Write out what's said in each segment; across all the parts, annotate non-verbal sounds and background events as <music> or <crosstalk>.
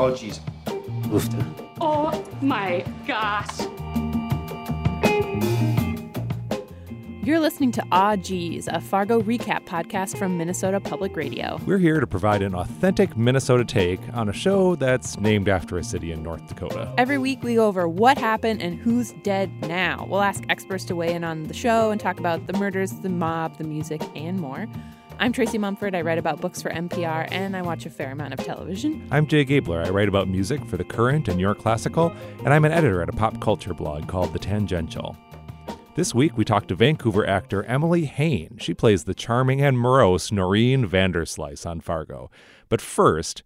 Oh, jeez. Oh my gosh. You're listening to ah Aw Geez, a Fargo recap podcast from Minnesota Public Radio. We're here to provide an authentic Minnesota take on a show that's named after a city in North Dakota. Every week we go over what happened and who's dead now. We'll ask experts to weigh in on the show and talk about the murders, the mob, the music, and more. I'm Tracy Mumford. I write about books for NPR and I watch a fair amount of television. I'm Jay Gabler. I write about music for The Current and YourClassical, and I'm an editor at a pop culture blog called The Tangential. This week, we talked to Vancouver actor Emily Haine. She plays the charming and morose Noreen Vanderslice on Fargo. But first,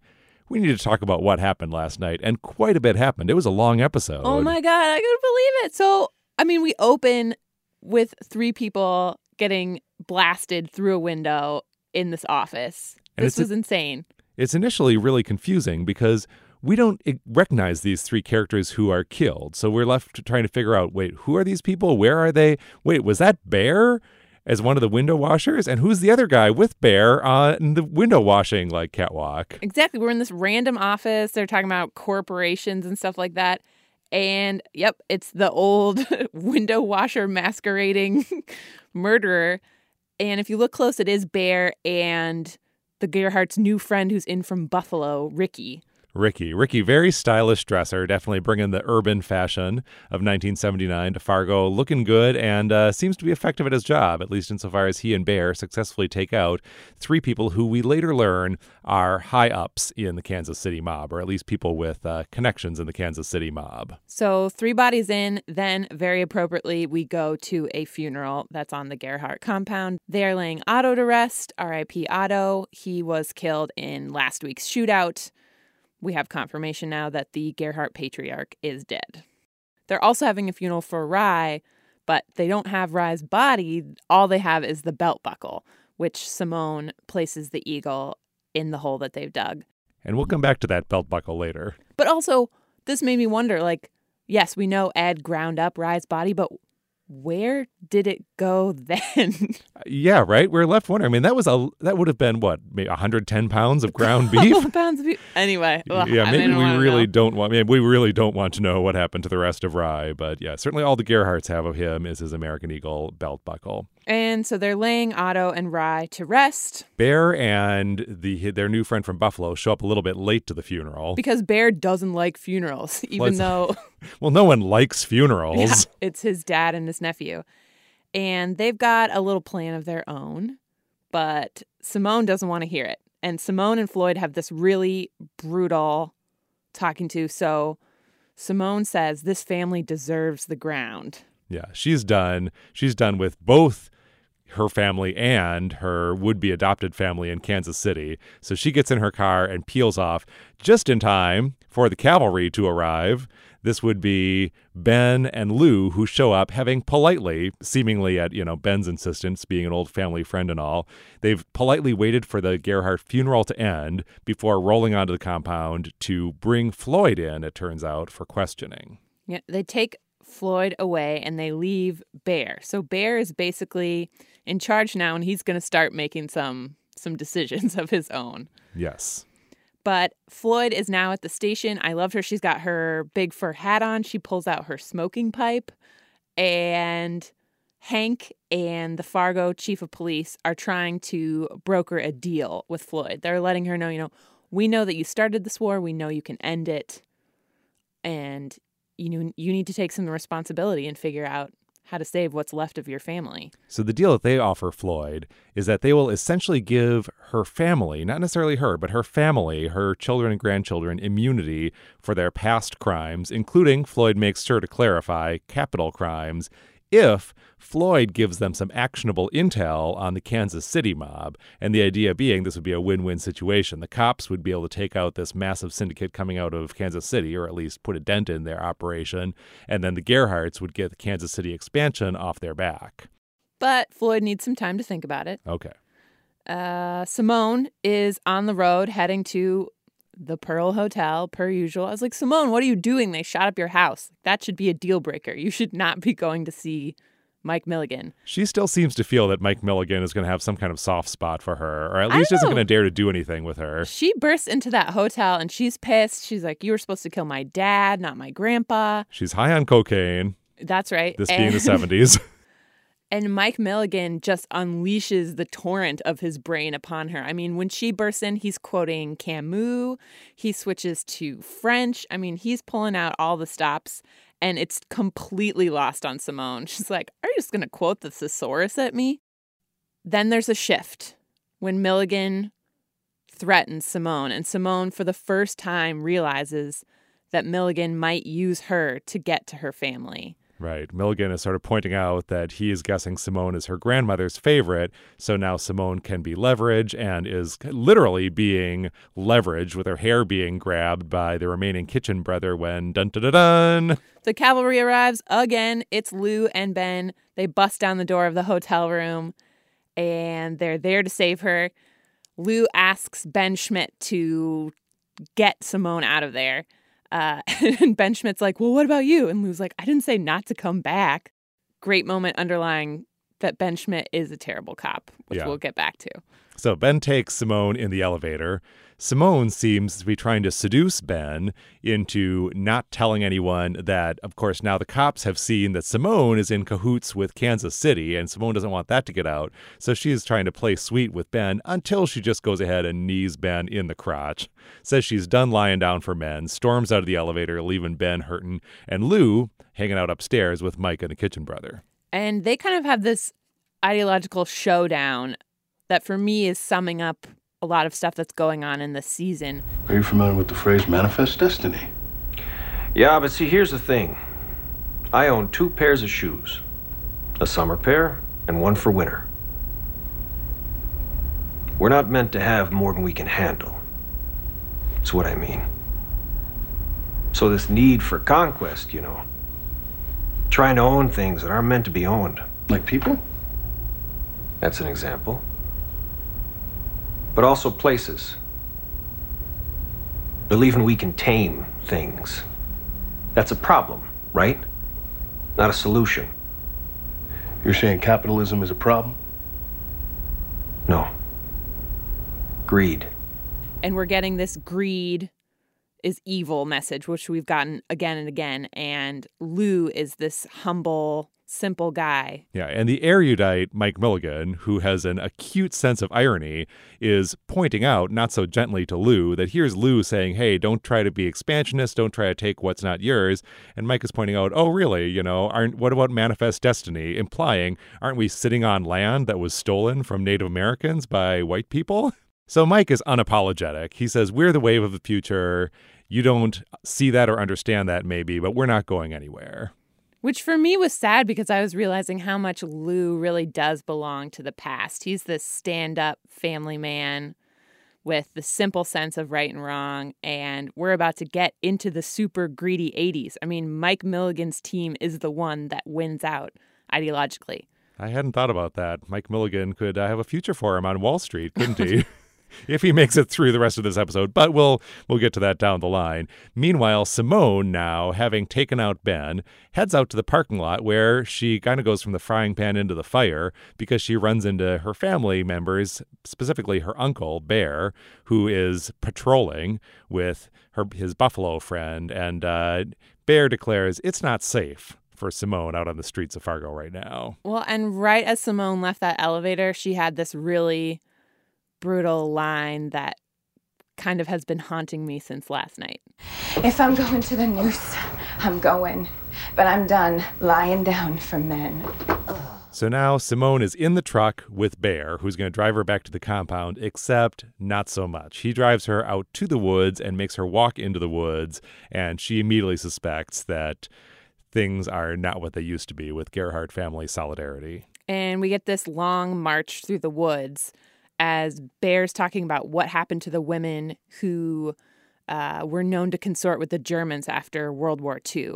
we need to talk about what happened last night, and quite a bit happened. It was a long episode. Oh my God, I couldn't believe it. So, I mean, we open with three people getting blasted through a window in this office. And this was insane. It's initially really confusing because we don't recognize these three characters who are killed. So we're left trying to figure out wait, who are these people? Where are they? Wait, was that Bear as one of the window washers? And who's the other guy with Bear on the window washing like catwalk? Exactly. We're in this random office. They're talking about corporations and stuff like that. And yep, it's the old <laughs> window washer masquerading <laughs> murderer. And if you look close, it is Bear and the Gerhardt's new friend who's in from Buffalo, Ricky. Ricky. Ricky, very stylish dresser, definitely bringing the urban fashion of 1979 to Fargo, looking good and uh, seems to be effective at his job, at least insofar as he and Bear successfully take out three people who we later learn are high ups in the Kansas City mob, or at least people with uh, connections in the Kansas City mob. So, three bodies in, then very appropriately, we go to a funeral that's on the Gerhardt compound. They are laying Otto to rest, RIP Otto. He was killed in last week's shootout. We have confirmation now that the Gerhardt patriarch is dead. They're also having a funeral for Rye, but they don't have Rye's body. All they have is the belt buckle, which Simone places the eagle in the hole that they've dug. And we'll come back to that belt buckle later. But also, this made me wonder like, yes, we know Ed ground up Rye's body, but where did it go <laughs> then? Yeah, right. We're left wondering. I mean, that was a that would have been what, maybe 110 pounds of ground <laughs> beef. Pounds of beef. Anyway, <laughs> yeah, maybe didn't we really know. don't want. I mean, we really don't want to know what happened to the rest of Rye, but yeah, certainly all the Gerhardts have of him is his American Eagle belt buckle. And so they're laying Otto and Rye to rest Bear and the their new friend from Buffalo show up a little bit late to the funeral. because Bear doesn't like funerals, <laughs> even Let's- though <laughs> well, no one likes funerals. yeah, it's his dad and his nephew. And they've got a little plan of their own, but Simone doesn't want to hear it. And Simone and Floyd have this really brutal talking to. So Simone says this family deserves the ground. Yeah, she's done. She's done with both her family and her would-be adopted family in Kansas City. So she gets in her car and peels off just in time for the cavalry to arrive. This would be Ben and Lou who show up having politely, seemingly at, you know, Ben's insistence, being an old family friend and all, they've politely waited for the Gerhardt funeral to end before rolling onto the compound to bring Floyd in, it turns out, for questioning. Yeah, they take Floyd away and they leave Bear. So Bear is basically in charge now and he's going to start making some some decisions <laughs> of his own. Yes. But Floyd is now at the station. I love her. She's got her big fur hat on. She pulls out her smoking pipe and Hank and the Fargo chief of police are trying to broker a deal with Floyd. They're letting her know, you know, we know that you started this war. We know you can end it. And you know, you need to take some responsibility and figure out how to save what's left of your family. So the deal that they offer Floyd is that they will essentially give her family, not necessarily her, but her family, her children and grandchildren, immunity for their past crimes, including, Floyd makes sure to clarify, capital crimes, if Floyd gives them some actionable intel on the Kansas City mob. And the idea being this would be a win win situation. The cops would be able to take out this massive syndicate coming out of Kansas City, or at least put a dent in their operation. And then the Gerhardts would get the Kansas City expansion off their back. But Floyd needs some time to think about it. Okay. Uh, Simone is on the road heading to the Pearl Hotel per usual. I was like, Simone, what are you doing? They shot up your house. That should be a deal breaker. You should not be going to see Mike Milligan. She still seems to feel that Mike Milligan is going to have some kind of soft spot for her, or at least isn't going to dare to do anything with her. She bursts into that hotel and she's pissed. She's like, You were supposed to kill my dad, not my grandpa. She's high on cocaine, That's right. this and, being the 70s. <laughs> And Mike Milligan just unleashes the torrent of his brain upon her. I mean, when she bursts in, he's quoting Camus. He switches to French. I mean, he's pulling out all the stops, and it's completely lost on Simone. <laughs> She's like, Are you just going to quote the thesaurus at me? Then there's a shift when Milligan threatens Simone, and Simone, for the first time, realizes that Milligan might use her to get to her family. Right. Milligan is sort of pointing out that he is guessing Simone is her grandmother's favorite. So now Simone can be leveraged and is literally being leveraged with her hair being grabbed by the remaining kitchen brother when dun dun dun dun. The cavalry arrives again. It's Lou and Ben. They bust down the door of the hotel room and they're there to save her. Lou asks Ben Schmidt to get Simone out of there. Uh, <laughs> and Ben Schmidt's like, Well, what about you? And Lou's like, I didn't say not to come back. Great moment underlying that Ben Schmidt is a terrible cop, which Yeah. we'll get back to. So Ben takes Simone in the elevator. Simone seems to be trying to seduce Ben into not telling anyone that, of course, now the cops have seen that Simone is in cahoots with Kansas City, and Simone doesn't want that to get out. So she is trying to play sweet with Ben until she just goes ahead and knees Ben in the crotch, says she's done lying down for men, storms out of the elevator, leaving Ben hurting, and Lou hanging out upstairs with Mike and the kitchen brother. And they kind of have this ideological showdown that for me is summing up a lot of stuff that's going on in this season. Are you familiar with the phrase manifest destiny? Yeah, but see, here's the thing. I own two pairs of shoes a summer pair and one for winter. We're not meant to have more than we can handle. That's what I mean. So, this need for conquest, you know, trying to own things that aren't meant to be owned. Like people? That's an example. But also places. Believing we can tame things. That's a problem, right? Not a solution. You're saying capitalism is a problem? No. Greed. And we're getting this greed is evil message, which we've gotten again and again. And Lou is this humble, simple guy. Yeah, and the erudite Mike Milligan, who has an acute sense of irony, is pointing out, not so gently to Lou, that here's Lou saying, hey, don't try to be expansionist, don't try to take what's not yours. And Mike is pointing out, oh, really? You know, aren't what about manifest destiny? Implying, aren't we sitting on land that was stolen from Native Americans by white people? So Mike is unapologetic. He says, we're the wave of the future. You don't see that or understand that, maybe, but we're not going anywhere. Which for me was sad because I was realizing how much Lou really does belong to the past. He's this stand up family man with the simple sense of right and wrong. And we're about to get into the super greedy 80s. I mean, Mike Milligan's team is the one that wins out ideologically. I hadn't thought about that. Mike Milligan could uh, have a future for him on Wall Street, couldn't he? <laughs> if he makes it through the rest of this episode, but we'll we'll get to that down the line. Meanwhile, Simone now, having taken out Ben, heads out to the parking lot where she kind of goes from the frying pan into the fire because she runs into her family members, specifically her uncle Bear, who is patrolling with her his buffalo friend, and uh, Bear declares it's not safe for Simone out on the streets of Fargo right now. Well, and right as Simone left that elevator, she had this really brutal line that kind of has been haunting me since last night. If I'm going to the noose, I'm going. But I'm done lying down for men. So now Simone is in the truck with Bear, who's going to drive her back to the compound, except not so much. He drives her out to the woods and makes her walk into the woods, and she immediately suspects that things are not what they used to be with Gerhardt family solidarity. And we get this long march through the woods as Bear's talking about what happened to the women who uh, were known to consort with the Germans after World War II.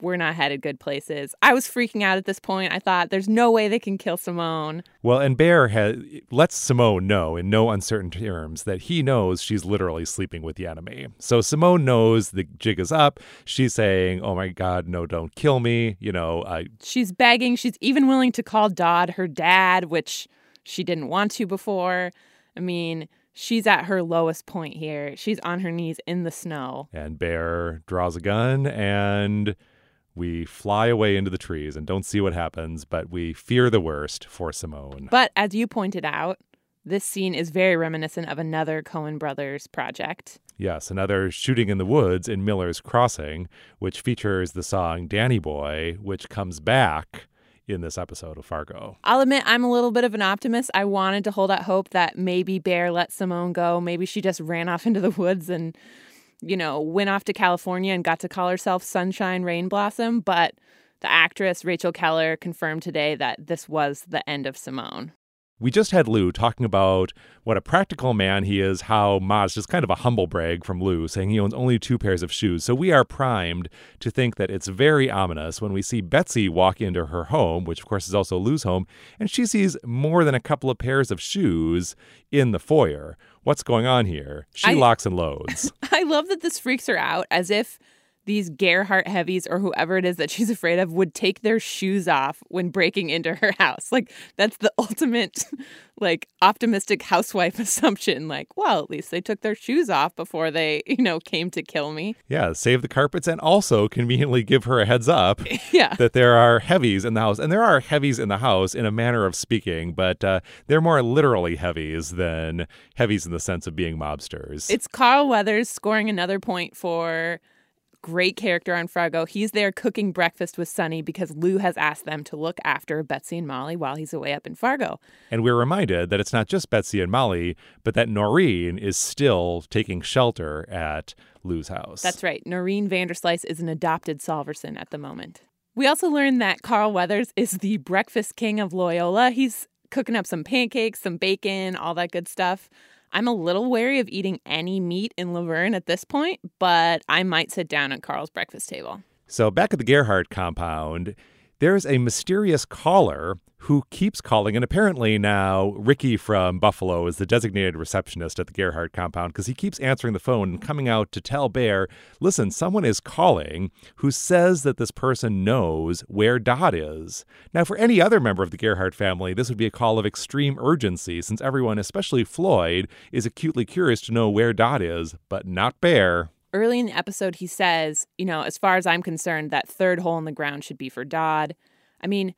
we're not headed good places. I was freaking out at this point. I thought there's no way they can kill Simone. Well, and Bear has, lets Simone know in no uncertain terms that he knows she's literally sleeping with the enemy. So Simone knows the jig is up. She's saying, "Oh my God, no, don't kill me." You know, I. She's begging. She's even willing to call Dodd her dad, which she didn't want to before. I mean, she's at her lowest point here. She's on her knees in the snow. And Bear draws a gun and we fly away into the trees and don't see what happens, but we fear the worst for Simone. But as you pointed out, this scene is very reminiscent of another Coen Brothers project. Yes, another shooting in the woods in Miller's Crossing, which features the song Danny Boy, which comes back in this episode of Fargo. I'll admit I'm a little bit of an optimist. I wanted to hold out hope that maybe Bear let Simone go. Maybe she just ran off <laughs> into the woods and, you know, went off to California and got to call herself Sunshine Rain Blossom. But the actress Rachel Keller confirmed today that this was the end of Simone. We just had Lou talking about what a practical man he is, how Ma's just kind of a humble brag from Lou, saying he owns only two pairs of shoes. So we are primed to think that it's very ominous when we see Betsy walk into her home, which of course is also Lou's home, and she sees more than a couple of pairs of shoes in the foyer. What's going on here? She I, locks and loads. <laughs> I love that this freaks her out as if these Gerhardt heavies or whoever it is that she's afraid of would take their shoes off when breaking into her <laughs> house. Like that's the <laughs> ultimate like optimistic housewife <laughs> assumption like, well, at least they took their shoes off before they, you know, came to kill me. Yeah, save the carpets and also conveniently give her a heads up yeah. that there are heavies in the house. And there are heavies in the house in a manner of speaking, but uh, they're more literally heavies than heavies in the sense of being mobsters. It's Karl Weathers scoring another point for great character on Fargo. He's there cooking breakfast with Sonny because Lou has asked them to look after Betsy and Molly while he's away up in Fargo. And we're reminded that it's not just Betsy and Molly, but that Noreen is still taking shelter at Lou's house. That's right. Noreen Vanderslice is an adopted Solverson at the moment. We also learned that Karl Weathers is the breakfast king of Luverne. He's cooking up some pancakes, some bacon, all that good stuff. I'm a little wary of eating any meat in Luverne at this point, but I might sit down at Karl's breakfast table. So, back at the Gerhardt compound, there's a mysterious caller who keeps calling. And apparently now Ricky from Buffalo is the designated receptionist at the Gerhardt compound because he keeps answering the phone and coming out to tell Bear, listen, someone is calling who says that this person knows where Dodd is. Now, for any other member of the Gerhardt family, this would be a call of extreme urgency since everyone, especially Floyd, is acutely curious to know where Dodd is, but not Bear early in the episode, he says, you know, as far as I'm concerned, that third hole in the ground should be for Dodd. I mean,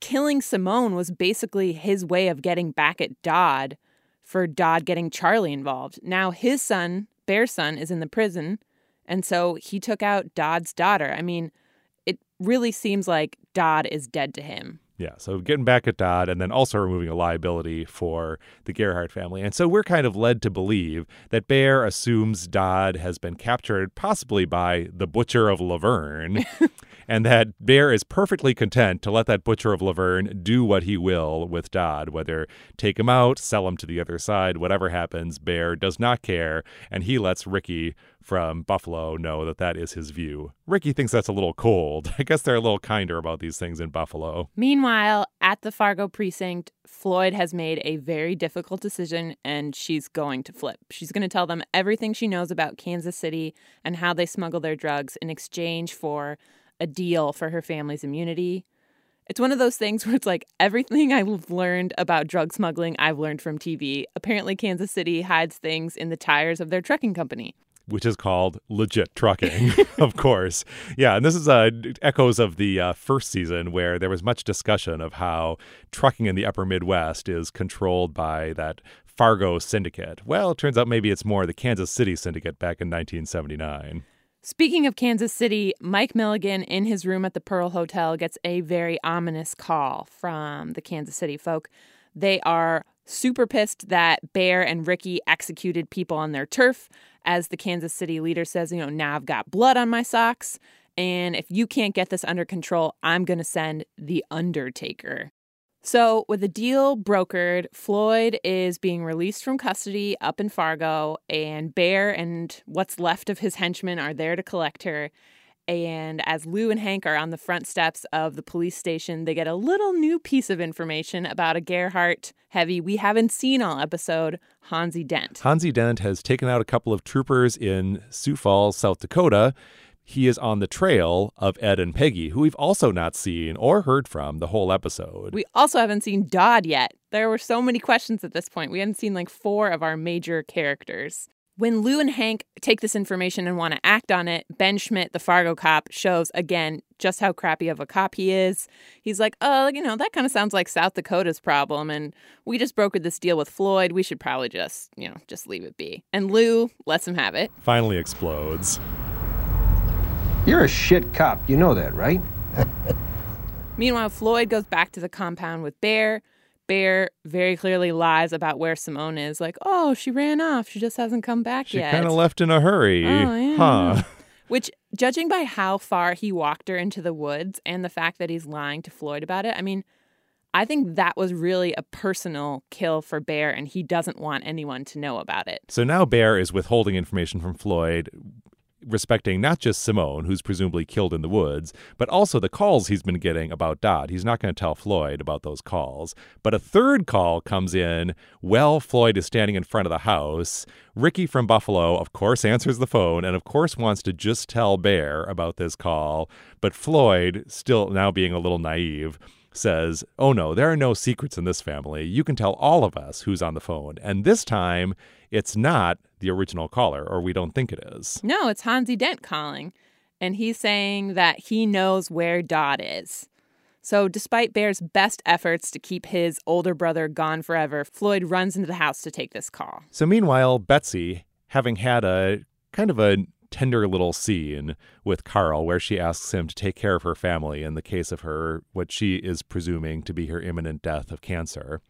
killing Simone was basically his way of getting back at Dodd for Dodd getting Charlie involved. Now his son, Bear's son, is in the prison, and so he took out Dodd's daughter. I mean, it really seems like Dodd is dead to him. Yeah, so getting back at Dodd and then also removing a liability for the Gerhardt family. And so we're kind of led to believe that Bear assumes Dodd has been captured possibly by the Butcher of Luverne <laughs> and that Bear is perfectly content to let that Butcher of Luverne do what he will with Dodd, whether take him out, sell him to the other side, whatever happens, Bear does not care, and he lets Ricky from Buffalo know that that is his view. Ricky thinks that's a little cold. <laughs> I guess they're a little kinder about these things in Buffalo. Meanwhile, at the Fargo precinct, Floyd has made a very difficult decision and she's going to flip. She's going to tell them everything she knows about Kansas City and how they smuggle their drugs in exchange for a deal for her family's immunity. It's one of those things <laughs> where it's like everything I've learned about drug smuggling, I've learned from TV. Apparently, Kansas City hides things in the tires of their trucking company. Which is called legit trucking, <laughs> of course. Yeah, and this is uh, echoes of the uh, first season where there was much discussion of how trucking in the upper Midwest is controlled by that Fargo syndicate. Well, it turns out maybe it's more the Kansas City syndicate back in 1979. Speaking of Kansas City, Mike Milligan in his room at the Pearl Hotel gets a very ominous call from the Kansas City folk. They are super pissed that Bear and Ricky executed people on their turf. As the Kansas City leader says, you know, now I've got blood on my socks. And if you can't get this under control, I'm going to send the Undertaker. So, with the deal brokered, Floyd is being released from custody up in Fargo, and Bear and what's left of his henchmen are there to collect her. And as Lou and Hank are on the front steps of the police station, they get a little new piece of information about a Gerhardt heavy we haven't seen all episode, Hanzee Dent. Hanzee Dent has taken out a couple of troopers in Sioux Falls, South Dakota. He is on the trail of Ed and Peggy, who we've also not seen or heard from the whole episode. We also haven't seen Dodd yet. There were so many questions at this point. We hadn't seen like four of our major characters. When Lou and Hank take this information and want to act on it, Ben Schmidt, the Fargo cop, shows again just how crappy of a cop he is. He's like, oh, you know, that kind of sounds like South Dakota's problem. And we just brokered this deal with Floyd. We should probably just, you know, just leave it be. And Lou lets him have it. Finally explodes. You're a shit cop. You know that, right? <laughs> Meanwhile, Floyd goes back to the compound with Bear. Bear very clearly lies about where Simone is. Like, oh, she ran off. She just hasn't come back She yet. She kind of left in a hurry. Oh, yeah. Huh. <laughs> Which, judging by how far he walked her into the woods and the fact that he's lying to Floyd about it, I mean, I think that was really a personal kill for Bear, and he doesn't want anyone to know about it. So now Bear is withholding information from Floyd respecting not just Simone, who's presumably killed in the woods, but also the calls he's been getting about Dodd. He's not going to tell Floyd about those calls. But a third call comes in while Floyd is standing in front of the house. Ricky from Buffalo, of course, answers the phone and, of course, wants to just tell Bear about this call. But Floyd, still now being a little naive, says, Oh no, there are no secrets in this family. You can tell all of us who's on the phone. And this time, it's not the original caller, or we don't think it is. No, it's Hanzee Dent calling, and he's saying that he knows where Dodd is. So, despite Bear's best efforts to keep his older brother gone forever, Floyd runs into the house to take this call. So, meanwhile, Betsy, having had a kind of a tender little scene with Karl where she asks him to take care of her family in the case of her, what she is presuming to be her imminent death of cancer.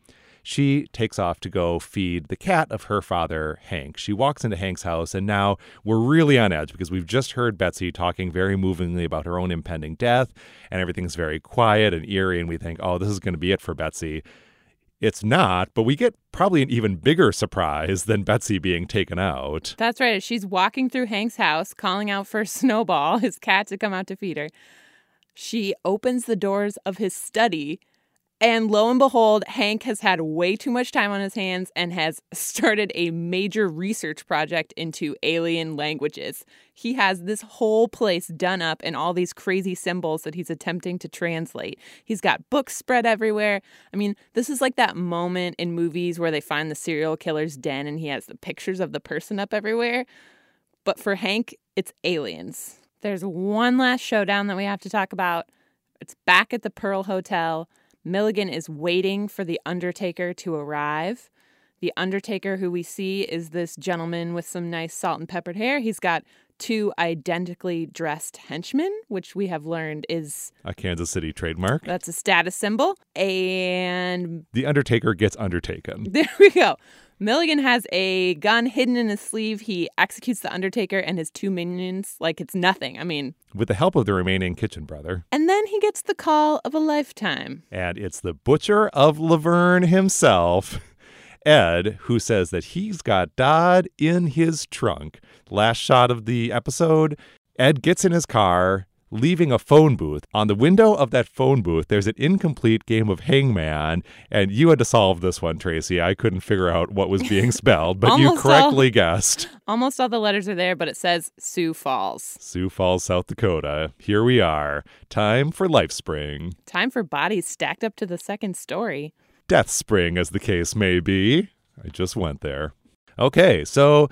She takes off to go feed the cat of her father, Hank. She walks into Hank's house, and now we're really on edge because we've just heard Betsy talking very movingly about her own impending death, and everything's very quiet and eerie, and we think, oh, this is going to be it for Betsy. It's not, but we get probably an even bigger surprise than Betsy being taken out. That's right. She's walking through Hank's house, calling out for <laughs> Snowball, his cat, to come out to feed her. She opens the doors of his study and lo and behold, Hank has had way too much time on his hands and has <laughs> started a major research project into alien languages. He has this whole place done up in all these crazy symbols that he's attempting to translate. He's got books spread everywhere. I mean, this is like that moment in movies where they find the serial killer's den and he has the pictures of the person up everywhere. But for Hank, it's aliens. There's one last showdown that we have to talk about. It's back at the Pearl Hotel. Milligan is waiting for the Undertaker to arrive. The Undertaker, who we see, is this gentleman with some nice salt and peppered hair. He's got two identically dressed henchmen, which we have learned is a Kansas City trademark. That's a status symbol. And the Undertaker gets undertaken. <laughs> There we go. Milligan has a gun hidden in his sleeve. He executes the Undertaker and his two minions like it's nothing. I mean, with the help of the remaining kitchen brother. And then he gets the call of a lifetime. And it's the butcher of Luverne himself, Ed, who says that he's got Dodd in his trunk. Last shot of the episode Ed gets in his car, leaving a phone booth. On the window of that phone booth, there's an incomplete game of Hangman, and you had to solve this one, Tracy. I couldn't figure out what was being <laughs> spelled, but you correctly all, guessed. Almost all the letters are there, but it says Sioux Falls. Sioux Falls, South Dakota. Here we are. Time for Life Spring. Time for bodies stacked up to the second story. Death Spring, as the case may be. I just went there. Okay, so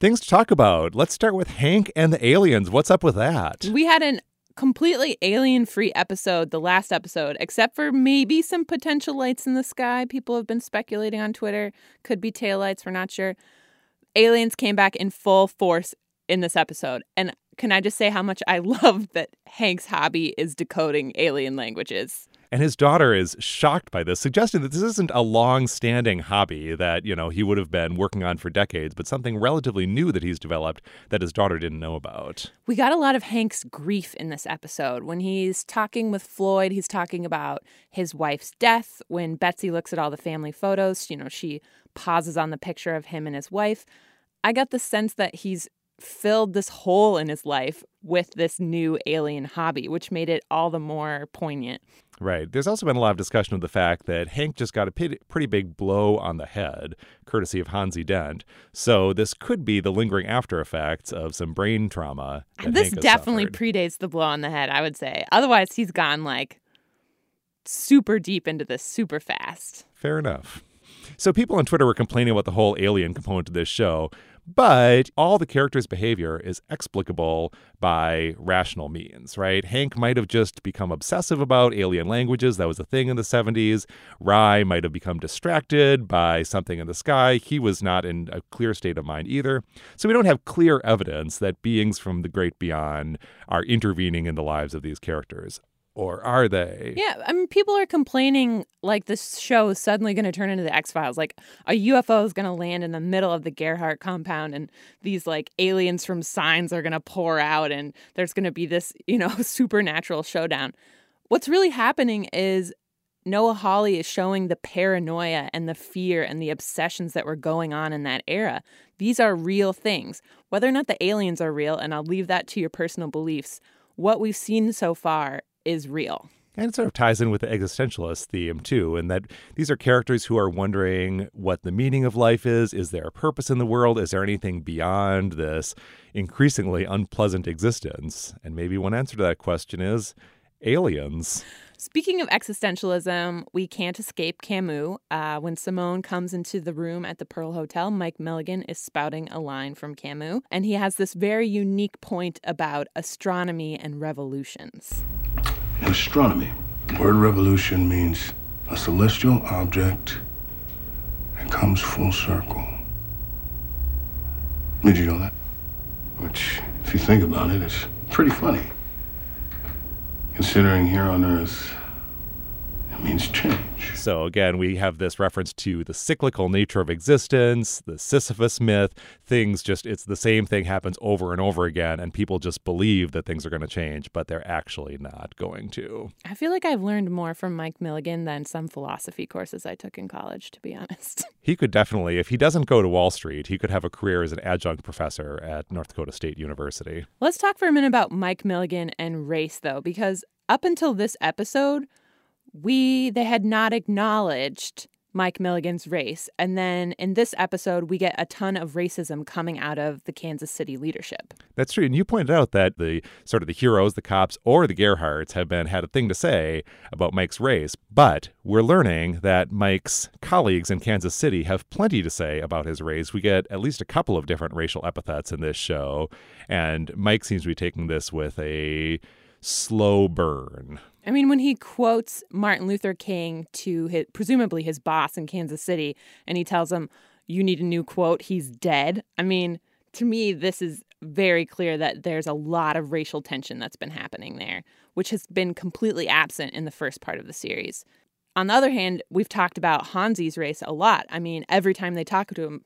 things to talk about. Let's start with Hank and the aliens. What's up with that? We had an completely alien free episode, the last episode, except for maybe some potential lights in the sky. People have been speculating on Twitter. Could be taillights, we're not sure. Aliens came back in full force in this episode. And can I just say how much I <laughs> love that Hank's hobby is decoding alien languages? And his daughter is shocked by this, suggesting that this isn't a long standing hobby that, you know, he would have been working on for decades, but something relatively new that he's developed that his daughter didn't know about. We got a lot of Hank's grief in this episode. When he's talking with Floyd, he's talking about his wife's death. When Betsy looks at all the family photos, you know, she pauses on the picture of him and his wife. I got the sense that he's filled this hole in his life with this new alien hobby, which made it all the more poignant. Right. There's also been a lot of discussion of the fact that Hank just got a pretty big blow on the head, courtesy of Hanzee Dent. So this could be the lingering after effects of some brain trauma. this definitely suffered. predates the blow on the head, I would say. Otherwise, he's gone like super deep into this super fast. Fair enough. So people on Twitter were complaining about the whole alien component to this show, but all the characters' behavior is explicable by rational means, right? Hank might have just become obsessive about alien languages. That was a thing in the 70s. Rye might have become distracted by something in the sky. He was not in a clear state of mind either. So we don't have clear evidence that beings from the great beyond are intervening in the lives of these characters or are they? Yeah, I mean, people are complaining like this show is suddenly going to turn into the X Files. Like a UFO is going to land in the middle of the Gerhardt compound, and these like aliens from signs are going to pour out, and there's going to be this, you know, <laughs> supernatural showdown. What's really happening is Noah Hawley is showing the paranoia and the fear and the obsessions that were going on in that era. These are real things. Whether or not the aliens are real, and I'll leave that to your personal beliefs, what we've seen so far is real. And it sort of ties in with the existentialist theme, too, in that these are characters who are wondering what the meaning of life is. Is there a purpose in the world? Is there anything beyond this increasingly unpleasant existence? And maybe one answer to that question is aliens. Speaking of existentialism, we can't escape Camus. Uh, when Simone comes into the room at the Pearl Hotel, Mike Milligan is spouting a line from Camus, and he has this very unique point about astronomy and revolutions. In astronomy, the word revolution means a celestial object that comes full circle. Did you know that? Which, if you think about it, is pretty funny. Considering here on Earth, it means change. So again, we have this reference to the cyclical nature of existence, the Sisyphus myth. Things just, it's the same thing happens over and over again, and people just believe that things are going to change, but they're actually not going to. I feel like I've learned more from Mike Milligan than some philosophy courses I took in college, to be honest. <laughs> He could definitely, if he doesn't go to Wall Street, he could have a career as an adjunct professor at North Dakota State University. Let's talk for a minute about Mike Milligan and race, though, because up until this episode, we they had not acknowledged Mike Milligan's race. And then in this episode, we get a ton of racism coming out of the Kansas City leadership. That's true. And you pointed out that the sort of the heroes, the cops, or the Gerhardts have been had a thing to say about Mike's race. But we're learning that Mike's colleagues in Kansas City have plenty to say about his race. We get at least a couple of different racial epithets in this show. And Mike seems to be taking this with a slow burn. I mean, when he quotes Martin Luther King to his, presumably his boss in Kansas City, and he tells him, You need a new quote, he's dead. I mean, to me, this is very clear that there's a lot of racial tension that's been happening there, which has been completely absent in the first part of the series. On the other hand, we've talked about Hanzee's race a lot. I mean, every time they talk to him,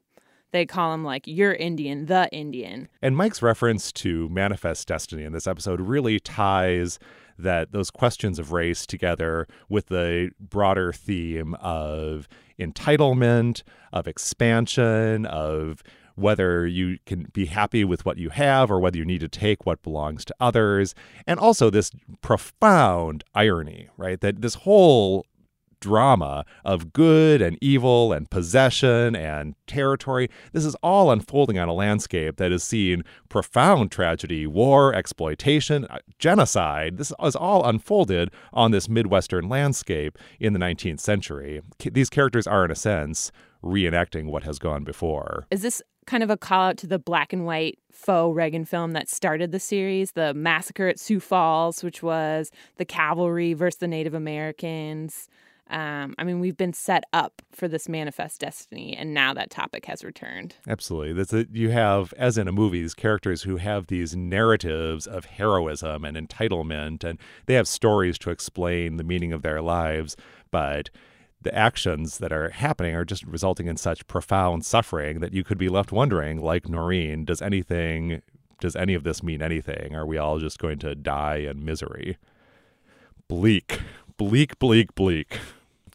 they call him like you're Indian, the Indian. And Mike's reference to manifest destiny in this episode really ties that those questions of race together with the broader theme of entitlement, of expansion, of whether you can be happy with what you have or whether you need to take what belongs to others. And also this profound irony, right? That this whole drama of good and evil and possession and territory. This is all unfolding on a landscape that has seen profound tragedy, war, exploitation, uh, genocide. This is all unfolded on this Midwestern landscape in the 19th century. These characters are, in a sense, reenacting what has gone before. Is this kind of a call out to the black and white faux Reagan film that started the series, the massacre at Sioux Falls, which was the cavalry versus the Native Americans? Um, I mean, we've been set up for this manifest destiny, and now that topic has returned. Absolutely. That's a, you have, as in a movie, these characters who have these narratives of heroism and entitlement, and they have stories to explain the meaning of their lives, but the actions that are happening are just resulting in such profound suffering that you could be left wondering, like Noreen, does anything, does any of this mean anything? Are we all just going to die in misery? Bleak, bleak, bleak, bleak.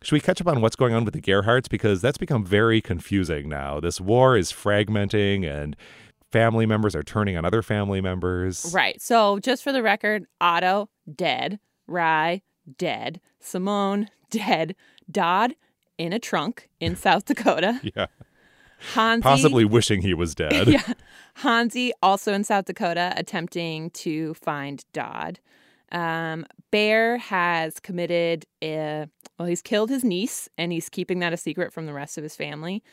Should we catch up on what's going on with the Gerhardts? Because that's become very confusing now. This war is fragmenting and family members are turning on other family members. Right. So, just for the record, Otto, dead. Rye, dead. Simone, <laughs> dead. Dodd, in a trunk in <laughs> South Dakota. Yeah. Hanzee, Possibly wishing he was dead. <laughs> yeah. Hanzee, also in South Dakota, attempting to find Dodd. Um, Bear has committed, a, well, he's killed his niece and he's keeping that a secret from the rest of his family.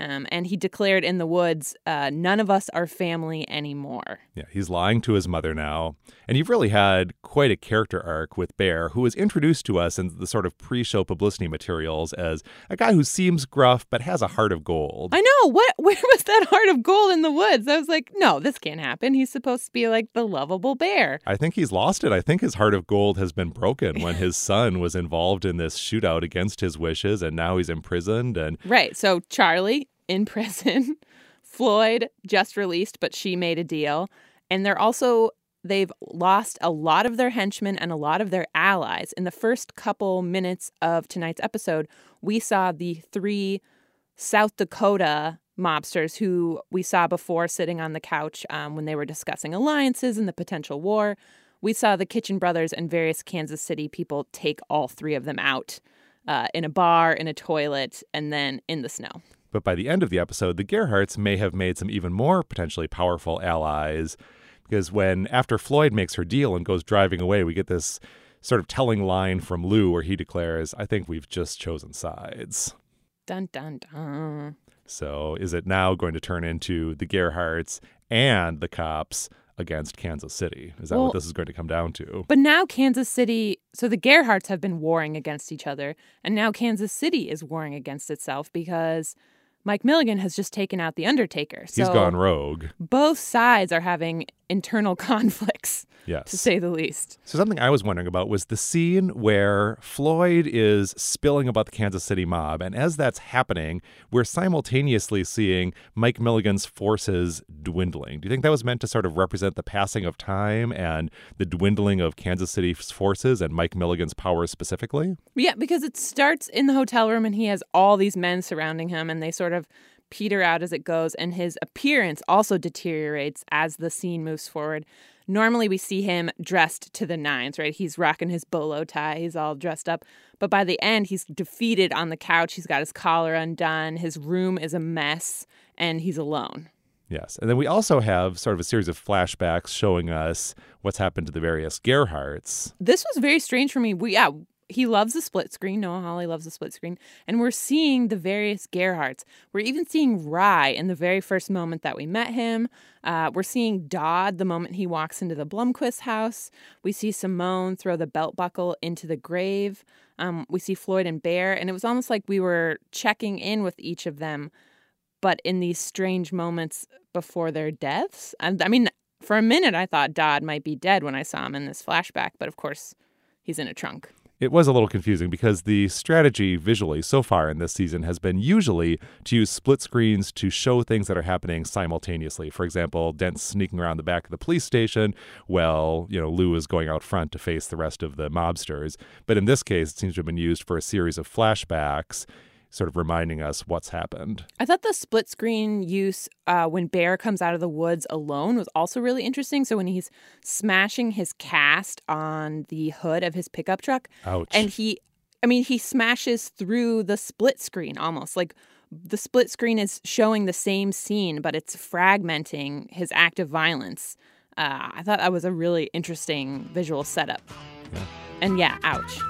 Um, and he declared in the woods, uh, none of us are family anymore. Yeah, he's lying to his mother now. And you've really had quite a character arc with Bear, who was introduced to us in the sort of pre show publicity materials as a guy who seems gruff but has a heart of gold. I know. What? <laughs> Where was that heart of gold in the woods? I was like, no, this can't happen. He's supposed to be like the lovable bear. I think he's lost it. I think his heart of gold has been broken when <laughs> his son was involved in this shootout against his wishes and now he's imprisoned and Right. So Charlie in <laughs> prison, Floyd just released, but she made a deal. And they're also, they've lost a lot of their henchmen and a lot of their allies. In the first couple minutes of tonight's episode, we saw the three South Dakota mobsters who we saw before sitting on the couch um, when they were discussing alliances and the potential war. We saw the Kitchen Brothers and various Kansas City people take all three of them out uh, in a bar, in a toilet, and then in the snow. But by the end of the episode, the Gerhardts may have made some even more potentially powerful allies. Because when, after Floyd makes her deal and goes driving away, we get this sort of telling line from Lou where he declares, I think we've just chosen sides. Dun dun dun. So is it now going to turn into the Gerhardts and the cops against Kansas City? Is that Well- what this is going to come down to? But now Kansas City, so the Gerhardts have been warring against each other, and now Kansas City is warring against itself because Mike Milligan has just taken out the Undertaker. So He's gone rogue. both sides are having internal <laughs> conflicts, Yes. to say the least. So something I was wondering about was the scene where Floyd is spilling about the Kansas City mob, and as that's happening, we're simultaneously seeing Mike Milligan's forces dwindling. Do you think that was meant to sort of represent the passing of time and the dwindling of Kansas City's forces and Mike Milligan's power specifically? Yeah, because it starts in the hotel room and he has all these men surrounding him and they sort of peter out as it goes and his appearance also deteriorates as the scene moves forward. Normally we see him dressed to the nines, right? He's rocking his bolo tie, he's all dressed up. But by the end, he's defeated on the couch. He's got his collar undone, his room is a mess, and he's alone. Yes. And then we also have sort of a series of flashbacks showing us what's happened to the various Gerhardts. this was very strange for me. We yeah, he loves the split screen. Noah Hawley loves the split screen, and we're seeing the various Gerhardts. We're even seeing Rye in the very first moment that we met him. Uh, we're seeing Dodd the moment he walks into the Blomquist house. We see Simone throw the belt buckle into the grave. Um, we see Floyd and Bear, and it was almost like we were checking in with each of them, but in these strange moments before their deaths. And I mean, for a minute, I thought Dodd might be dead when I saw him in this flashback, but of course, he's in a trunk. It was a little confusing because the strategy visually so far in this season has been usually to use split screens to show things that are happening simultaneously. For example, Dent sneaking around the back of the police station while, you know, Lou is going out front to face the rest of the mobsters. But in this case, it seems to have been used for a series of flashbacks, sort of reminding us what's happened. I thought the split screen use uh, when Bear comes out of the woods alone was also really interesting. So when he's smashing his cast on the hood of his pickup truck, Ouch. and he, I mean, he smashes through the split screen almost like the split screen is showing the same scene, but it's fragmenting his act of violence. Uh, I thought that was a really interesting visual setup. And yeah, ouch.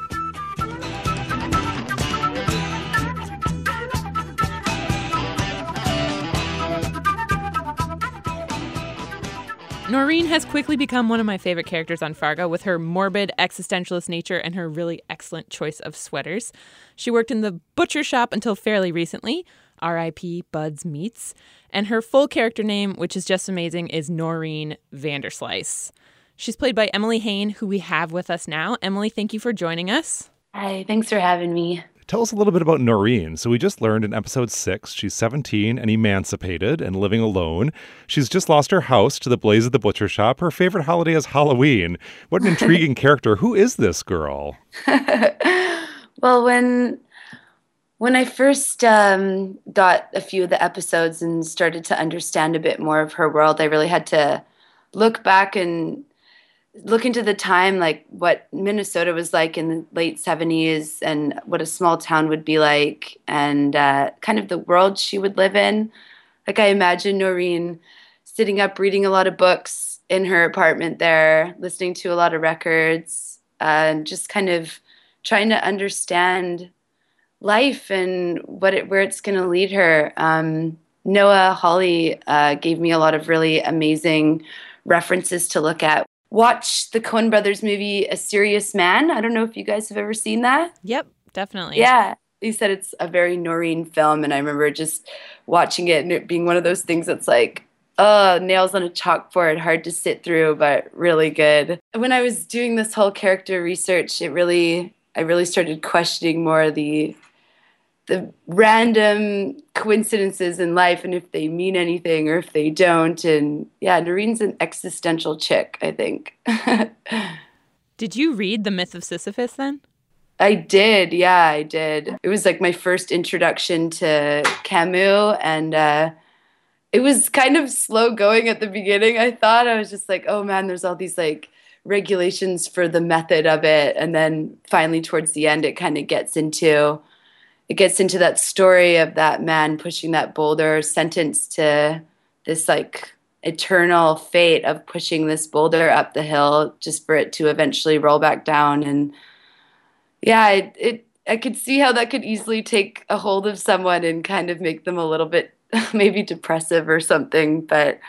Noreen has quickly become one of my favorite characters on Fargo with her morbid existentialist nature and her really excellent choice of sweaters. She worked in the butcher shop until fairly recently, RIP Bud's Meats, and her full character name, which is just amazing, is Noreen Vanderslice. She's played by Emily Haine, who we have with us now. Emily, thank you for joining us. Hi, thanks for having me. Tell us a little bit about Noreen. So, we just learned in episode six she's 17 and emancipated and living alone. She's just lost her house to the blaze of the butcher shop. Her favorite holiday is Halloween. What an <laughs> intriguing character. Who is this girl? <laughs> well, when When I first um, got a few of the episodes and started to understand a bit more of her world, I really had to look back and look into the time, like what Minnesota was like in the late 70s and what a small town would be like, and uh, kind of the world she would live in. Like, I imagine Noreen sitting up reading a lot of books in her apartment there, listening to a lot of records, uh, and just kind of trying to understand life and what it, where it's going to lead her. Um, Noah Hawley uh, gave me a lot of really amazing references to look at. Watch the Coen Brothers movie A Serious Man. I don't know if you guys have ever seen that. Yep, definitely. Yeah. He said it's a very Noreen film, and I remember just watching it and it being one of those things that's like, oh, nails on a chalkboard, hard to sit through, but really good. When I was doing this whole character research, it really, I really started questioning more the the random coincidences in life and if they mean anything or if they don't. And yeah, Noreen's an existential chick, I think. <laughs> did you read The Myth of Sisyphus then? I did, yeah, I did. It was like my first introduction to Camus, and uh, it was kind of slow going at the beginning. I thought I was just like, oh man, there's all these like regulations for the method of it, and then finally towards the end, it kind of gets into it gets into that story of that man pushing that boulder, sentenced to this like eternal fate of pushing this boulder up the hill just for it to eventually roll back down. And yeah, it, it I could see how that could easily take a hold of someone and kind of make them a little bit <laughs> maybe depressive or something. But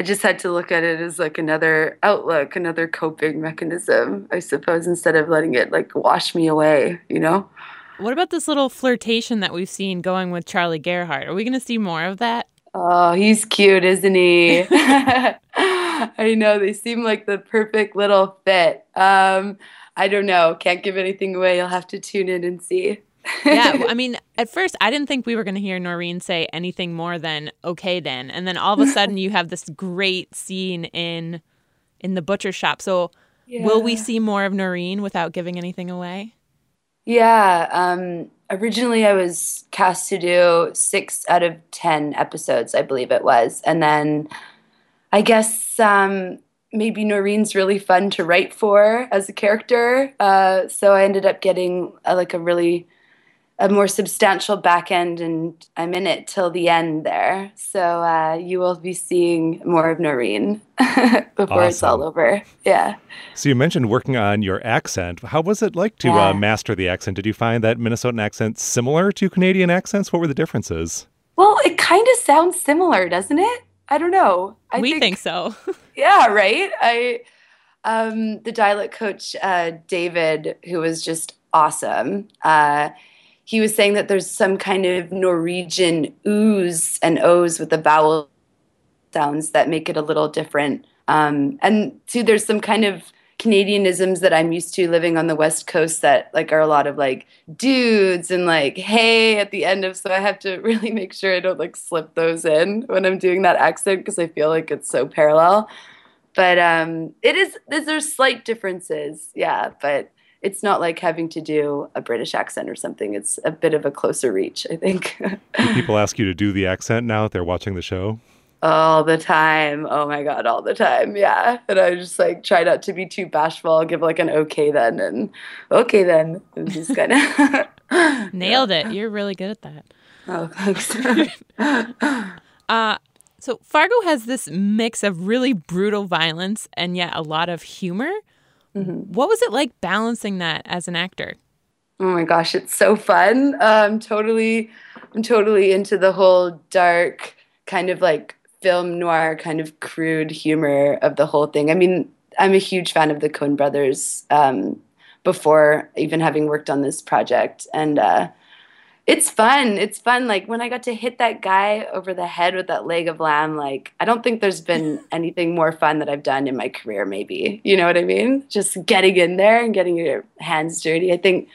I just had to look at it as like another outlook, another coping mechanism, I suppose, instead of letting it like wash me away, you know? What about this little flirtation that we've seen going with Charlie Gerhardt? Are we going to see more of that? Oh, he's cute, isn't he? <laughs> I know they seem like the perfect little fit. Um, I don't know. Can't give anything away. You'll have to tune in and see. yeah, <laughs> I mean, at first I didn't think we were going to hear Noreen say anything more than "okay then," and then all of a <laughs> sudden you have this great scene in in the butcher shop. So, yeah. will we see more of Noreen without giving anything away? Yeah. Um, originally, I was cast to do six out of 10 episodes, I believe it was. And then I guess um, maybe Noreen's really fun to write for as a character. Uh, so I ended up getting a, like a really a more substantial back end, and I'm in it till the end there. So uh, you will be seeing more of Noreen <laughs> before awesome. it's all over. Yeah. So you mentioned working on your accent. How was it like to uh, yeah. uh, master the accent? Did you find that Minnesotan accent similar to Canadian accents? What were the differences? Well, it kind of sounds similar, doesn't it? I don't know. I we think, think so. <laughs> yeah, right. I um, the dialect coach uh, David, who was just awesome. Uh, he was saying that there's some kind of Norwegian oohs and ohs with the vowel sounds that make it a little different. Um, and too, there's some kind of Canadianisms that I'm used to living on the West Coast that like are a lot of like dudes and like hey at the end of so I have to <laughs> really make sure I don't like slip those in when I'm doing that accent because I feel like it's so parallel. But um it is there's slight differences, yeah, but it's not like having to do a British accent or something. It's a bit of a closer reach, I think. <laughs> do people ask you to do the accent now that they're watching the show? All the time. Oh my god, all the time. Yeah. And I just like try not to be too bashful. I'll give like an okay then and okay then. And just kind of <laughs> nailed yeah. it. You're really good at that. Oh, thanks. <laughs> uh so Fargo has this mix of really brutal violence and yet a lot of humor. Mm-hmm. What was it like balancing that as an actor? Oh my gosh, it's so fun. I'm um, totally, I'm totally into the whole dark kind of like film noir kind of crude humor of the whole thing. I mean, I'm a huge fan of the Coen Brothers um, before even having worked on this project, and uh, it's fun. It's fun. Like when I got to hit that guy over the head with that leg of lamb, like I don't think there's been <laughs> anything more fun that I've done in my career, maybe. You know what I mean? Just getting in there and getting your hands dirty. I think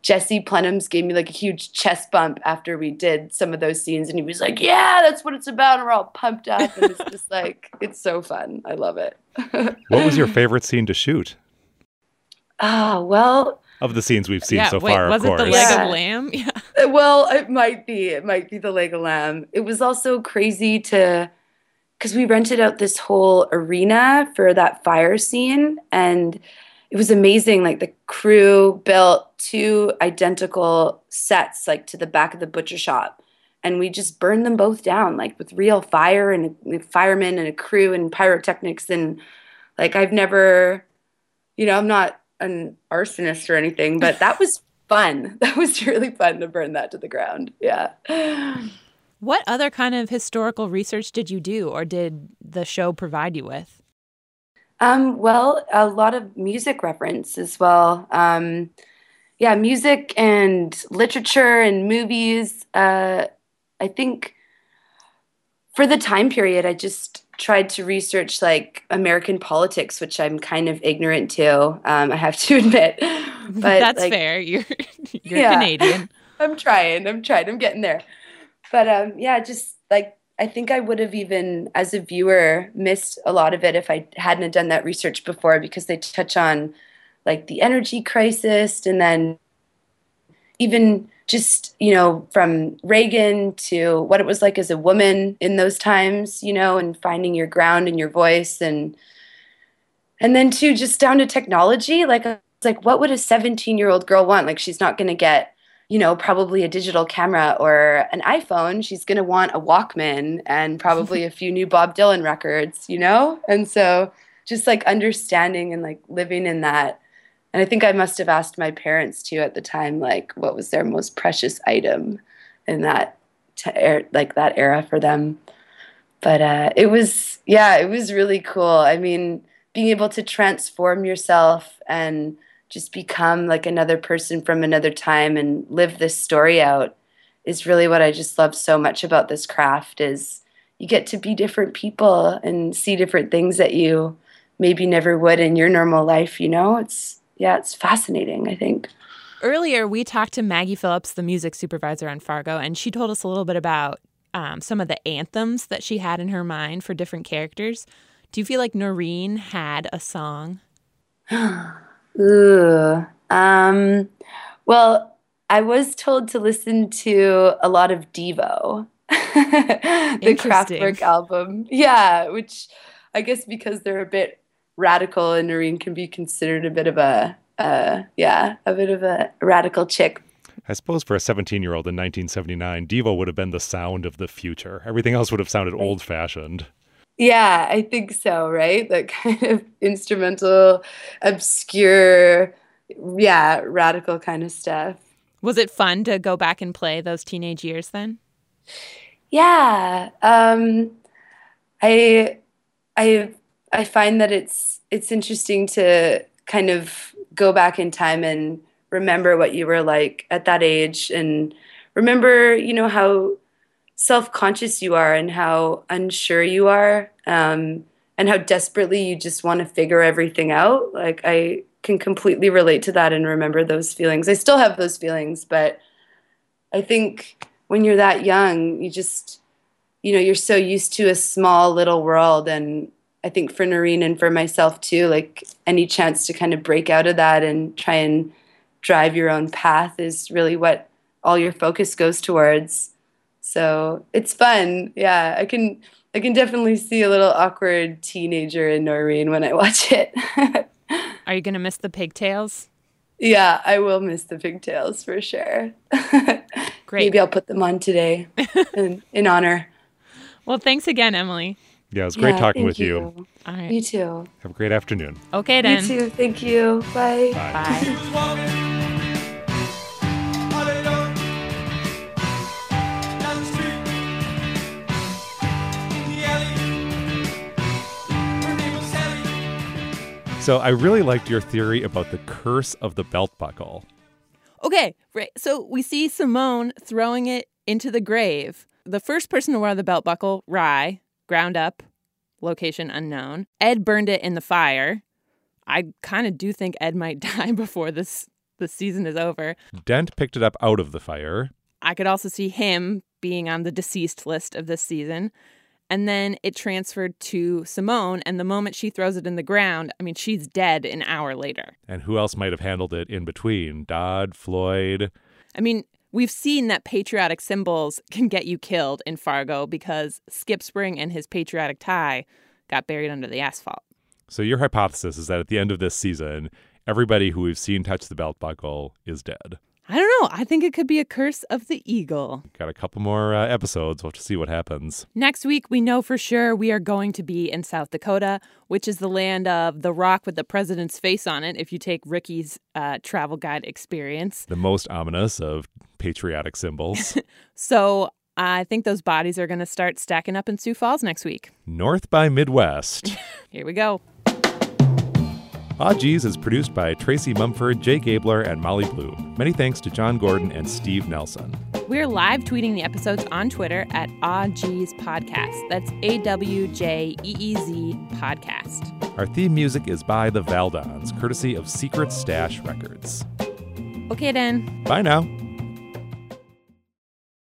Jesse Plemons gave me like a huge chest bump after we did some of those scenes and he was like, Yeah, that's what it's about. And we're all pumped up. And it's just like it's so fun. I love it. <laughs> what was your favorite scene to shoot? Ah, oh, well, of the scenes we've seen yeah, so wait, far. Was it the leg yeah. of lamb? <laughs> Yeah. Uh, well, it might be. It might be the leg of lamb. It was also crazy to because we rented out this whole arena for that fire scene and it was amazing like the crew built two identical sets like to the back of the butcher shop and we just burned them both down like with real fire and a, firemen and a crew and pyrotechnics and like i've never you know i'm not an arsonist or anything but that was fun <laughs> that was really fun to burn that to the ground yeah what other kind of historical research did you do or did the show provide you with? Um, well, a lot of music reference as well. Um, yeah, music and literature and movies. Uh, I think for the time period, I just tried to research like American politics, which I'm kind of ignorant to. Um, I have to <laughs> admit, <laughs> but that's like, fair. You're <laughs> you're yeah, Canadian. I'm trying. I'm trying. I'm getting there but um, yeah, just like I think I would have even as a viewer missed a lot of it if I hadn't done that research before because they touch on like the energy crisis and then even just you know from Reagan to what it was like as a woman in those times you know and finding your ground and your voice and and then too just down to technology like like what would a 17 year old girl want like she's not going to get you know, probably a digital camera or an iPhone, she's going to want a Walkman and probably a few new Bob Dylan records, you know? And so just like understanding and like living in that. And I think I must have asked my parents too at the time, like, what was their most precious item in that, t- like that era for them. But uh, it was, yeah, it was really cool. I mean, being able to transform yourself and just become like another person from another time and live this story out is really what I just love so much about this craft is you get to be different people and see different things that you maybe never would in your normal life, you know? It's yeah, it's fascinating, I think. Earlier, we talked to Maggie Phillips, the music supervisor on Fargo, and she told us a little bit about um, some of the anthems that she had in her mind for different characters. Do you feel like Noreen had a song? <gasps> Ooh. Um, well, I was told to listen to a lot of Devo, <laughs> the Kraftwerk album. Yeah, which I guess because they're a bit radical and Noreen can be considered a bit of a, uh, yeah, a bit of a radical chick. I suppose for a 17 year old in 1979, Devo would have been the sound of the future. Everything else would have sounded old fashioned. Yeah, I think so, right? That kind of instrumental, obscure, yeah, radical kind of stuff. Was it fun to go back and play those teenage years then? Yeah. Um I I I find that it's it's interesting to kind of go back in time and remember what you were like at that age and remember, you know, how self-conscious you are and how unsure you are um, and how desperately you just want to figure everything out. Like i can completely relate to that and remember those feelings. I still have those feelings but i think when you're that young you just you know you're so used to a small little world and i think for noreen and for myself too like any chance to kind of break out of that and try and drive your own path is really what all your focus goes towards so it's fun. Yeah, I can I can definitely see a little awkward teenager in Noreen when I <laughs> watch it. Are you gonna miss the pigtails? Yeah, I will miss the pigtails for sure. <laughs> Great. Maybe I'll put them on today <laughs> in, in honor. Well, thanks again, Emily. Yeah, it was great yeah, talking with you. you. All right. You too. Have a great afternoon. Okay, then. You too. Thank you. Bye. Bye. Bye. So I really liked your theory about the curse of the belt buckle. Okay, right. So we see Simone throwing it into the grave. The first person to wear the belt buckle, Rye, ground up, location unknown. Ed burned it in the fire. I kind of do think Ed might <laughs> die before this the season is over. Dent picked it up out of the fire. I could also see him being on the deceased list of this season. And then it transferred to Simone. And the moment she throws it in the ground, I mean, she's dead an hour later. And who else might have handled it in between? Dodd, Floyd. I mean, We've seen that patriotic symbols <laughs> can get you killed in Fargo because Skip Sprang and his patriotic tie got buried under the asphalt. So your hypothesis is that at the end of this season, everybody who we've seen touch the belt buckle is dead. I don't know. I think it could be a curse of the eagle. Got a couple more uh, episodes. We'll have to see what happens. Next week, we know for sure we are going to be in South Dakota, which is the land of the rock with the president's face on it, if you take Ricky's uh, travel guide experience. The most ominous of patriotic symbols. <laughs> So I think those bodies are going to start stacking up in Sioux Falls next week. North by Midwest. <laughs> Here we go. Ah Aw is produced by Tracy Mumford, Jay Gabler, and Molly Blue. Many thanks to John Gordon and Steve Nelson. We're live tweeting the episodes on Twitter at ah AWJeez Podcast. That's A W J E E Z Podcast. Our theme music is by the Valdons, courtesy of Secret Stash Records. Okay, then. Bye now.